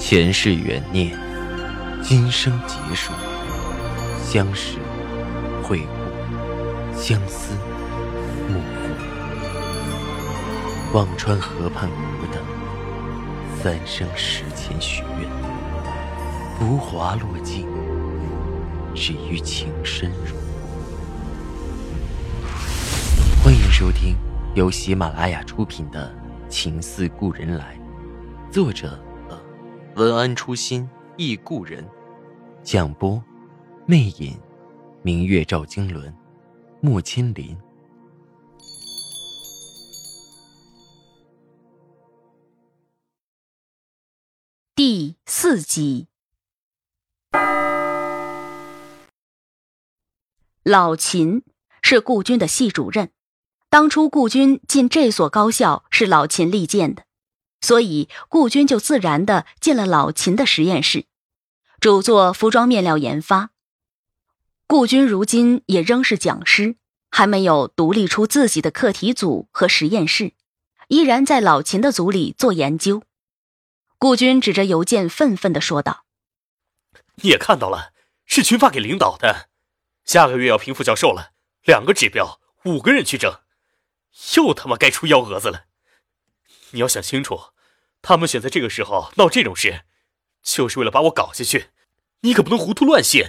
前世缘念，今生劫数，相识、会故、相思、幕赋。忘川河畔无等，三生石前许愿，浮华落尽，只余情深入。欢迎收听由喜马拉雅出品的《情似故人来》，作者。文安初心忆故人，蒋波，魅影，明月照经纶，木千林。第四集，老秦是顾军的系主任，当初顾军进这所高校是老秦力荐的。所以，顾军就自然的进了老秦的实验室，主做服装面料研发。顾军如今也仍是讲师，还没有独立出自己的课题组和实验室，依然在老秦的组里做研究。顾军指着邮件，愤愤的说道：“你也看到了，是群发给领导的，下个月要评副教授了，两个指标，五个人去争，又他妈该出幺蛾子了。”你要想清楚，他们选在这个时候闹这种事，就是为了把我搞下去。你可不能糊涂乱信。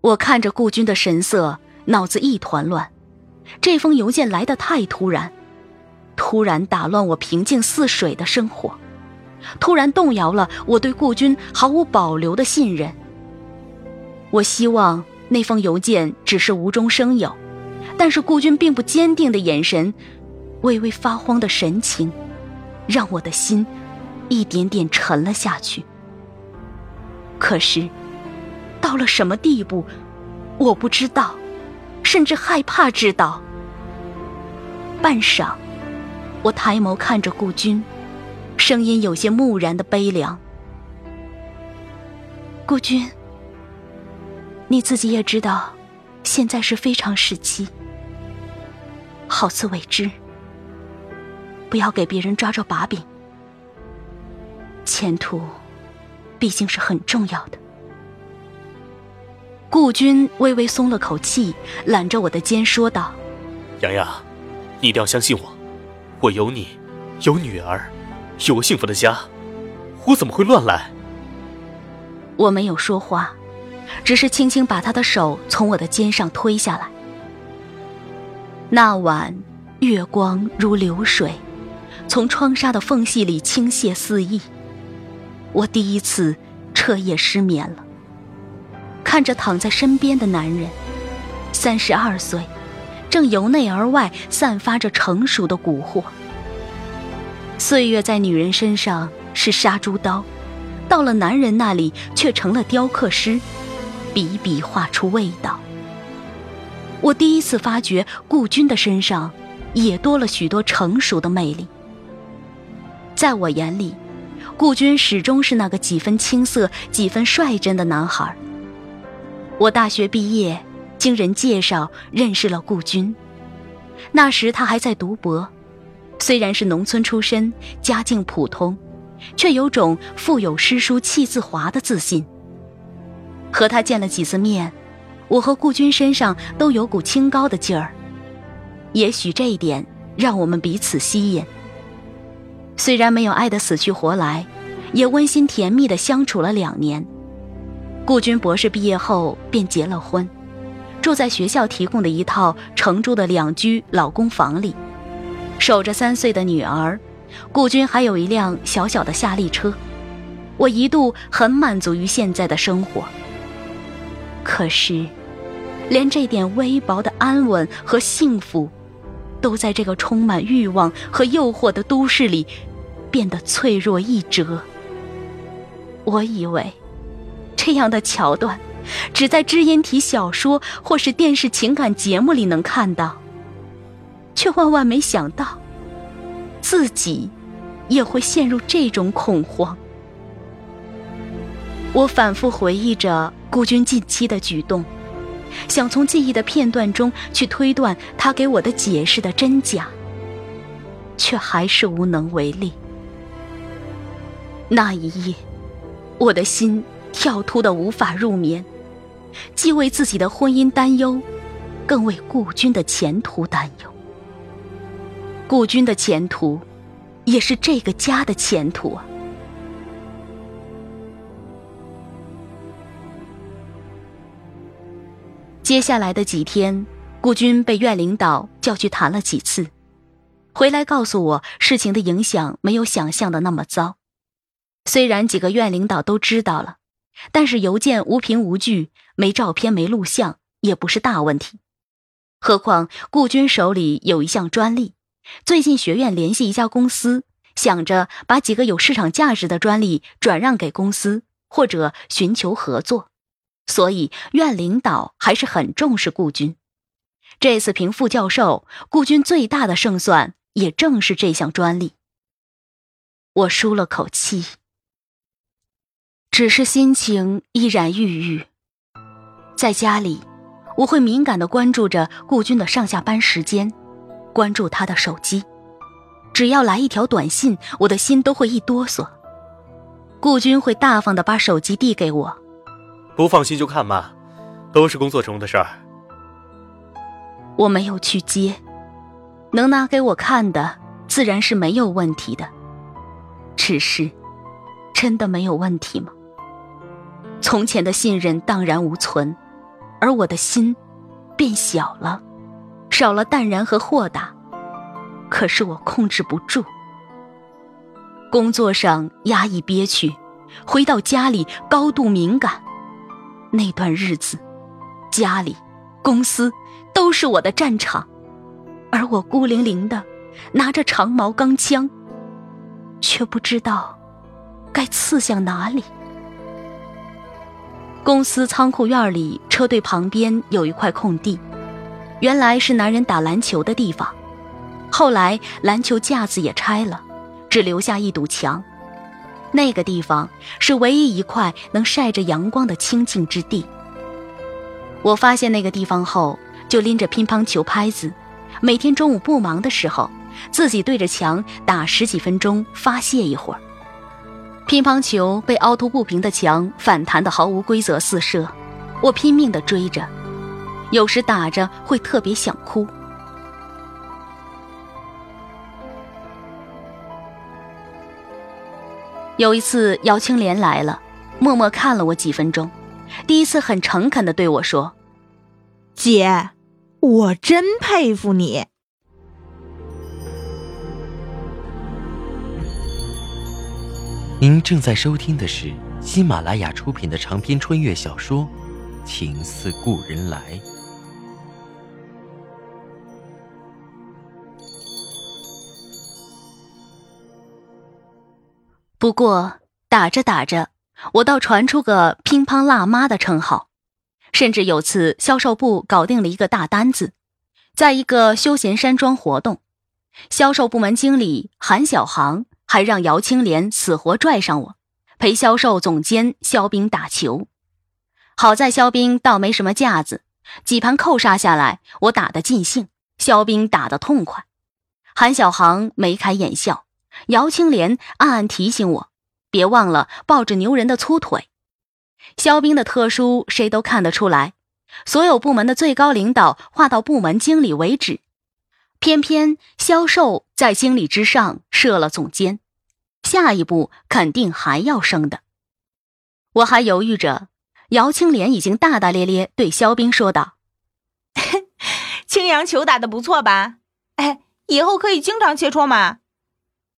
我看着顾军的神色，脑子一团乱。这封邮件来的太突然，突然打乱我平静似水的生活，突然动摇了我对顾军毫无保留的信任。我希望那封邮件只是无中生有，但是顾军并不坚定的眼神。微微发慌的神情，让我的心一点点沉了下去。可是，到了什么地步，我不知道，甚至害怕知道。半晌，我抬眸看着顾军，声音有些木然的悲凉：“顾军，你自己也知道，现在是非常时期，好自为之。”不要给别人抓着把柄，前途毕竟是很重要的。顾军微微松了口气，揽着我的肩说道：“洋洋，你一定要相信我，我有你，有女儿，有个幸福的家，我怎么会乱来？”我没有说话，只是轻轻把他的手从我的肩上推下来。那晚月光如流水。从窗纱的缝隙里倾泻肆意，我第一次彻夜失眠了。看着躺在身边的男人，三十二岁，正由内而外散发着成熟的蛊惑。岁月在女人身上是杀猪刀，到了男人那里却成了雕刻师，笔笔画出味道。我第一次发觉顾军的身上也多了许多成熟的魅力。在我眼里，顾军始终是那个几分青涩、几分率真的男孩。我大学毕业，经人介绍认识了顾军。那时他还在读博，虽然是农村出身，家境普通，却有种腹有诗书气自华的自信。和他见了几次面，我和顾军身上都有股清高的劲儿。也许这一点让我们彼此吸引。虽然没有爱得死去活来，也温馨甜蜜的相处了两年。顾军博士毕业后便结了婚，住在学校提供的一套承住的两居老公房里，守着三岁的女儿。顾军还有一辆小小的夏利车，我一度很满足于现在的生活。可是，连这点微薄的安稳和幸福，都在这个充满欲望和诱惑的都市里。变得脆弱一折。我以为，这样的桥段，只在知音体小说或是电视情感节目里能看到，却万万没想到，自己也会陷入这种恐慌。我反复回忆着顾军近期的举动，想从记忆的片段中去推断他给我的解释的真假，却还是无能为力。那一夜，我的心跳突的无法入眠，既为自己的婚姻担忧，更为顾军的前途担忧。顾军的前途，也是这个家的前途啊！接下来的几天，顾军被院领导叫去谈了几次，回来告诉我，事情的影响没有想象的那么糟。虽然几个院领导都知道了，但是邮件无凭无据，没照片没录像，也不是大问题。何况顾军手里有一项专利，最近学院联系一家公司，想着把几个有市场价值的专利转让给公司，或者寻求合作，所以院领导还是很重视顾军。这次评副教授，顾军最大的胜算也正是这项专利。我舒了口气。只是心情依然郁郁。在家里，我会敏感的关注着顾军的上下班时间，关注他的手机。只要来一条短信，我的心都会一哆嗦。顾军会大方的把手机递给我，不放心就看嘛，都是工作中的事儿。我没有去接，能拿给我看的，自然是没有问题的。只是，真的没有问题吗？从前的信任荡然无存，而我的心变小了，少了淡然和豁达。可是我控制不住，工作上压抑憋屈，回到家里高度敏感。那段日子，家里、公司都是我的战场，而我孤零零的拿着长矛钢枪，却不知道该刺向哪里。公司仓库院里车队旁边有一块空地，原来是男人打篮球的地方。后来篮球架子也拆了，只留下一堵墙。那个地方是唯一一块能晒着阳光的清静之地。我发现那个地方后，就拎着乒乓球拍子，每天中午不忙的时候，自己对着墙打十几分钟，发泄一会儿。乒乓球被凹凸不平的墙反弹的毫无规则四射，我拼命的追着，有时打着会特别想哭。有一次姚青莲来了，默默看了我几分钟，第一次很诚恳的对我说：“姐，我真佩服你。”您正在收听的是喜马拉雅出品的长篇穿越小说《情似故人来》。不过打着打着，我倒传出个“乒乓辣妈”的称号，甚至有次销售部搞定了一个大单子，在一个休闲山庄活动，销售部门经理韩小航。还让姚青莲死活拽上我，陪销售总监肖兵打球。好在肖兵倒没什么架子，几盘扣杀下来，我打得尽兴，肖兵打得痛快。韩小航眉开眼笑，姚青莲暗暗提醒我，别忘了抱着牛人的粗腿。肖兵的特殊谁都看得出来，所有部门的最高领导划到部门经理为止。偏偏销售在经理之上设了总监，下一步肯定还要升的。我还犹豫着，姚青莲已经大大咧咧对肖兵说道：“ 青阳球打的不错吧？哎，以后可以经常切磋嘛。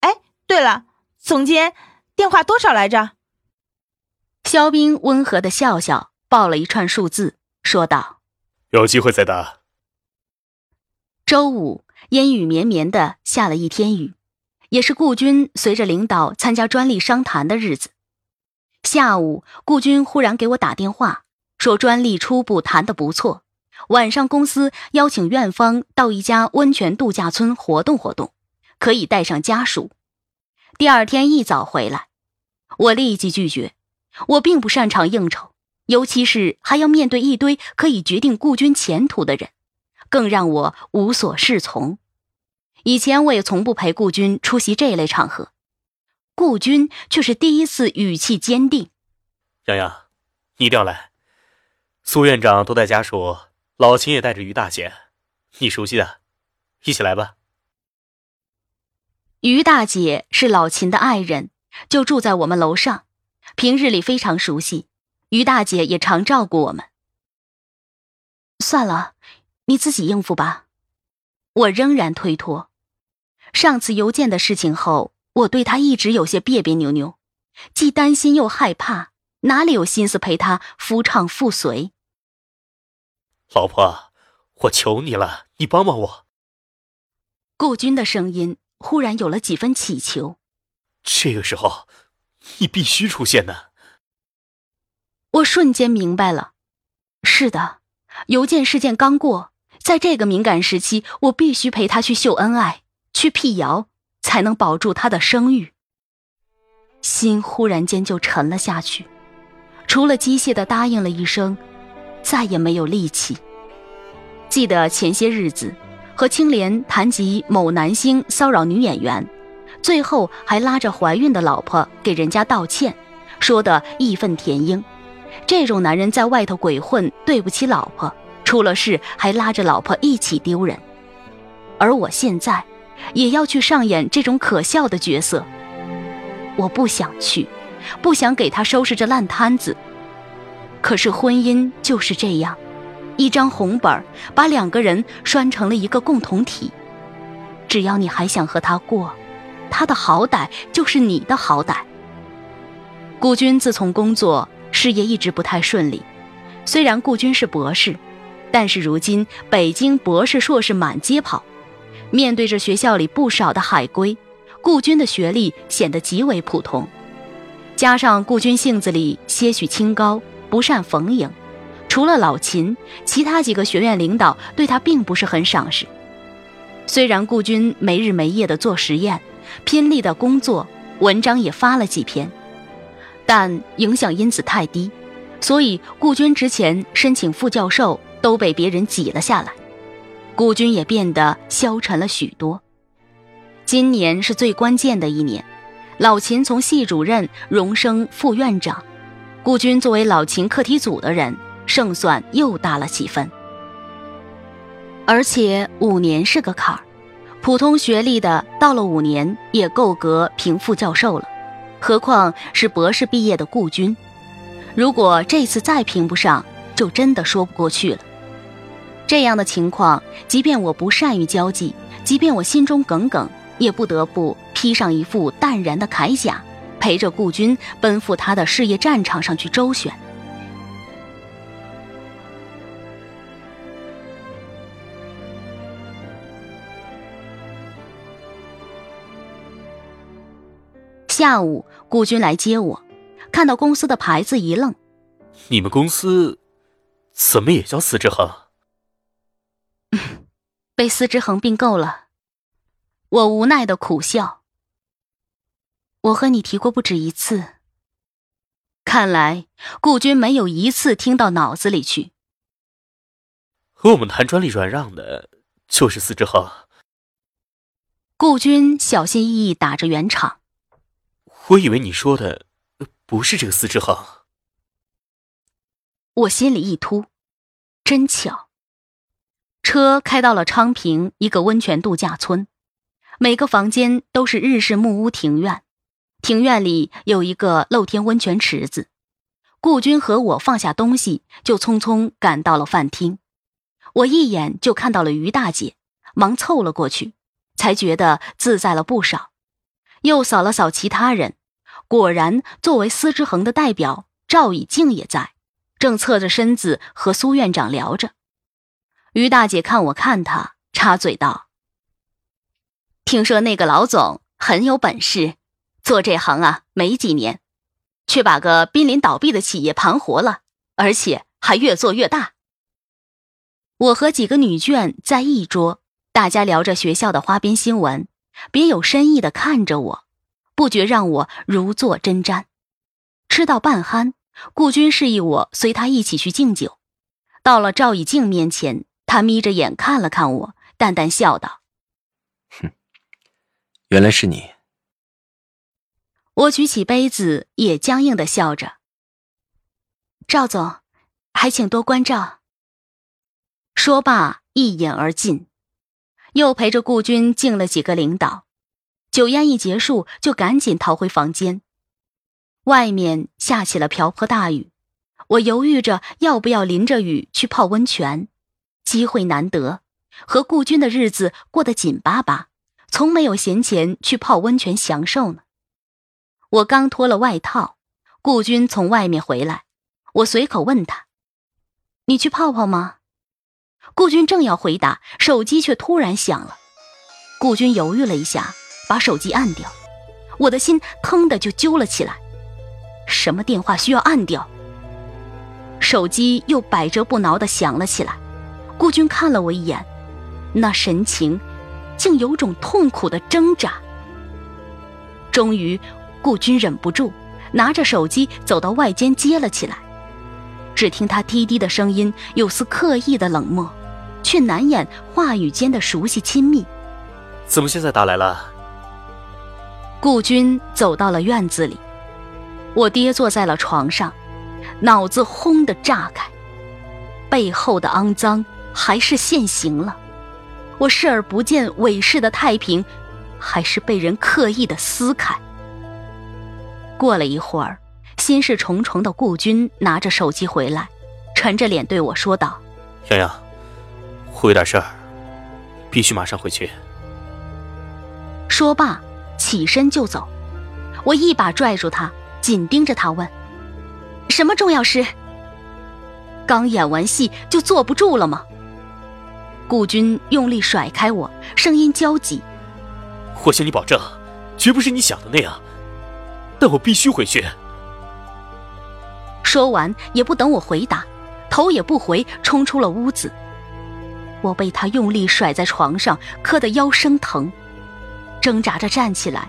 哎，对了，总监电话多少来着？”肖兵温和的笑笑，报了一串数字，说道：“有机会再打。”周五。烟雨绵绵的下了一天雨，也是顾军随着领导参加专利商谈的日子。下午，顾军忽然给我打电话，说专利初步谈得不错，晚上公司邀请院方到一家温泉度假村活动活动，可以带上家属。第二天一早回来，我立即拒绝，我并不擅长应酬，尤其是还要面对一堆可以决定顾军前途的人，更让我无所适从。以前我也从不陪顾军出席这类场合，顾军却是第一次语气坚定：“洋洋，你一定要来。苏院长都带家属，老秦也带着于大姐，你熟悉的，一起来吧。”于大姐是老秦的爱人，就住在我们楼上，平日里非常熟悉。于大姐也常照顾我们。算了，你自己应付吧。我仍然推脱。上次邮件的事情后，我对他一直有些别别扭扭，既担心又害怕，哪里有心思陪他夫唱妇随？老婆，我求你了，你帮帮我。顾军的声音。忽然有了几分乞求。这个时候，你必须出现呢。我瞬间明白了，是的，邮件事件刚过，在这个敏感时期，我必须陪他去秀恩爱，去辟谣，才能保住他的声誉。心忽然间就沉了下去，除了机械的答应了一声，再也没有力气。记得前些日子。和青莲谈及某男星骚扰女演员，最后还拉着怀孕的老婆给人家道歉，说的义愤填膺。这种男人在外头鬼混，对不起老婆，出了事还拉着老婆一起丢人。而我现在，也要去上演这种可笑的角色。我不想去，不想给他收拾这烂摊子。可是婚姻就是这样。一张红本把两个人拴成了一个共同体。只要你还想和他过，他的好歹就是你的好歹。顾军自从工作事业一直不太顺利，虽然顾军是博士，但是如今北京博士硕士满街跑，面对着学校里不少的海归，顾军的学历显得极为普通。加上顾军性子里些许清高，不善逢迎。除了老秦，其他几个学院领导对他并不是很赏识。虽然顾军没日没夜的做实验，拼力的工作，文章也发了几篇，但影响因子太低，所以顾军之前申请副教授都被别人挤了下来。顾军也变得消沉了许多。今年是最关键的一年，老秦从系主任荣升副院长，顾军作为老秦课题组的人。胜算又大了几分，而且五年是个坎儿，普通学历的到了五年也够格评副教授了，何况是博士毕业的顾军，如果这次再评不上，就真的说不过去了。这样的情况，即便我不善于交际，即便我心中耿耿，也不得不披上一副淡然的铠甲，陪着顾军奔赴他的事业战场上去周旋。下午，顾军来接我，看到公司的牌子一愣：“你们公司怎么也叫司之恒？” 被司之恒并购了。我无奈的苦笑。我和你提过不止一次。看来顾军没有一次听到脑子里去。和我们谈专利转让的，就是司之恒。顾军小心翼翼打着圆场。我以为你说的不是这个司之恒。我心里一突，真巧。车开到了昌平一个温泉度假村，每个房间都是日式木屋庭院，庭院里有一个露天温泉池子。顾军和我放下东西，就匆匆赶到了饭厅。我一眼就看到了于大姐，忙凑了过去，才觉得自在了不少。又扫了扫其他人，果然，作为司之恒的代表，赵以静也在，正侧着身子和苏院长聊着。于大姐看我看她，插嘴道：“听说那个老总很有本事，做这行啊没几年，却把个濒临倒闭的企业盘活了，而且还越做越大。”我和几个女眷在一桌，大家聊着学校的花边新闻。别有深意的看着我，不觉让我如坐针毡。吃到半酣，顾军示意我随他一起去敬酒。到了赵以静面前，他眯着眼看了看我，淡淡笑道：“哼，原来是你。”我举起杯子，也僵硬的笑着。赵总，还请多关照。说罢，一饮而尽，又陪着顾军敬了几个领导。酒宴一结束，就赶紧逃回房间。外面下起了瓢泼大雨，我犹豫着要不要淋着雨去泡温泉。机会难得，和顾军的日子过得紧巴巴，从没有闲钱去泡温泉享受呢。我刚脱了外套，顾军从外面回来，我随口问他：“你去泡泡吗？”顾军正要回答，手机却突然响了。顾军犹豫了一下，把手机按掉，我的心腾的就揪了起来。什么电话需要按掉？手机又百折不挠的响了起来。顾军看了我一眼，那神情，竟有种痛苦的挣扎。终于。顾军忍不住拿着手机走到外间接了起来，只听他低低的声音有丝刻意的冷漠，却难掩话语间的熟悉亲密。怎么现在打来了？顾军走到了院子里，我跌坐在了床上，脑子轰的炸开，背后的肮脏还是现形了，我视而不见韦氏的太平，还是被人刻意的撕开。过了一会儿，心事重重的顾军拿着手机回来，沉着脸对我说道：“洋洋，我有点事儿，必须马上回去。”说罢，起身就走。我一把拽住他，紧盯着他问：“什么重要事？刚演完戏就坐不住了吗？”顾军用力甩开我，声音焦急：“我向你保证，绝不是你想的那样。”但我必须回去。说完，也不等我回答，头也不回冲出了屋子。我被他用力甩在床上，磕得腰生疼，挣扎着站起来，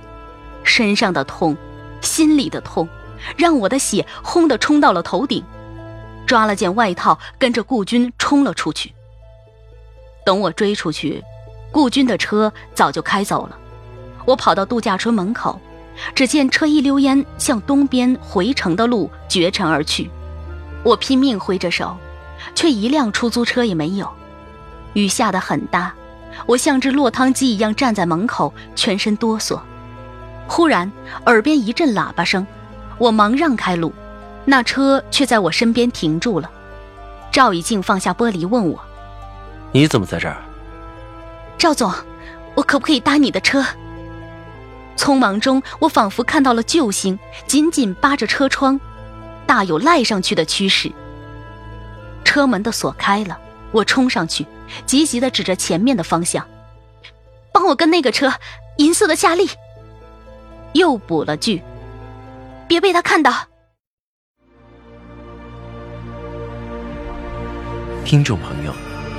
身上的痛，心里的痛，让我的血轰的冲到了头顶。抓了件外套，跟着顾军冲了出去。等我追出去，顾军的车早就开走了。我跑到度假村门口。只见车一溜烟向东边回城的路绝尘而去，我拼命挥着手，却一辆出租车也没有。雨下得很大，我像只落汤鸡一样站在门口，全身哆嗦。忽然耳边一阵喇叭声，我忙让开路，那车却在我身边停住了。赵以静放下玻璃问我：“你怎么在这儿？”赵总，我可不可以搭你的车？匆忙中，我仿佛看到了救星，紧紧扒着车窗，大有赖上去的趋势。车门的锁开了，我冲上去，急急的指着前面的方向：“帮我跟那个车，银色的夏利。”又补了句：“别被他看到。”听众朋友，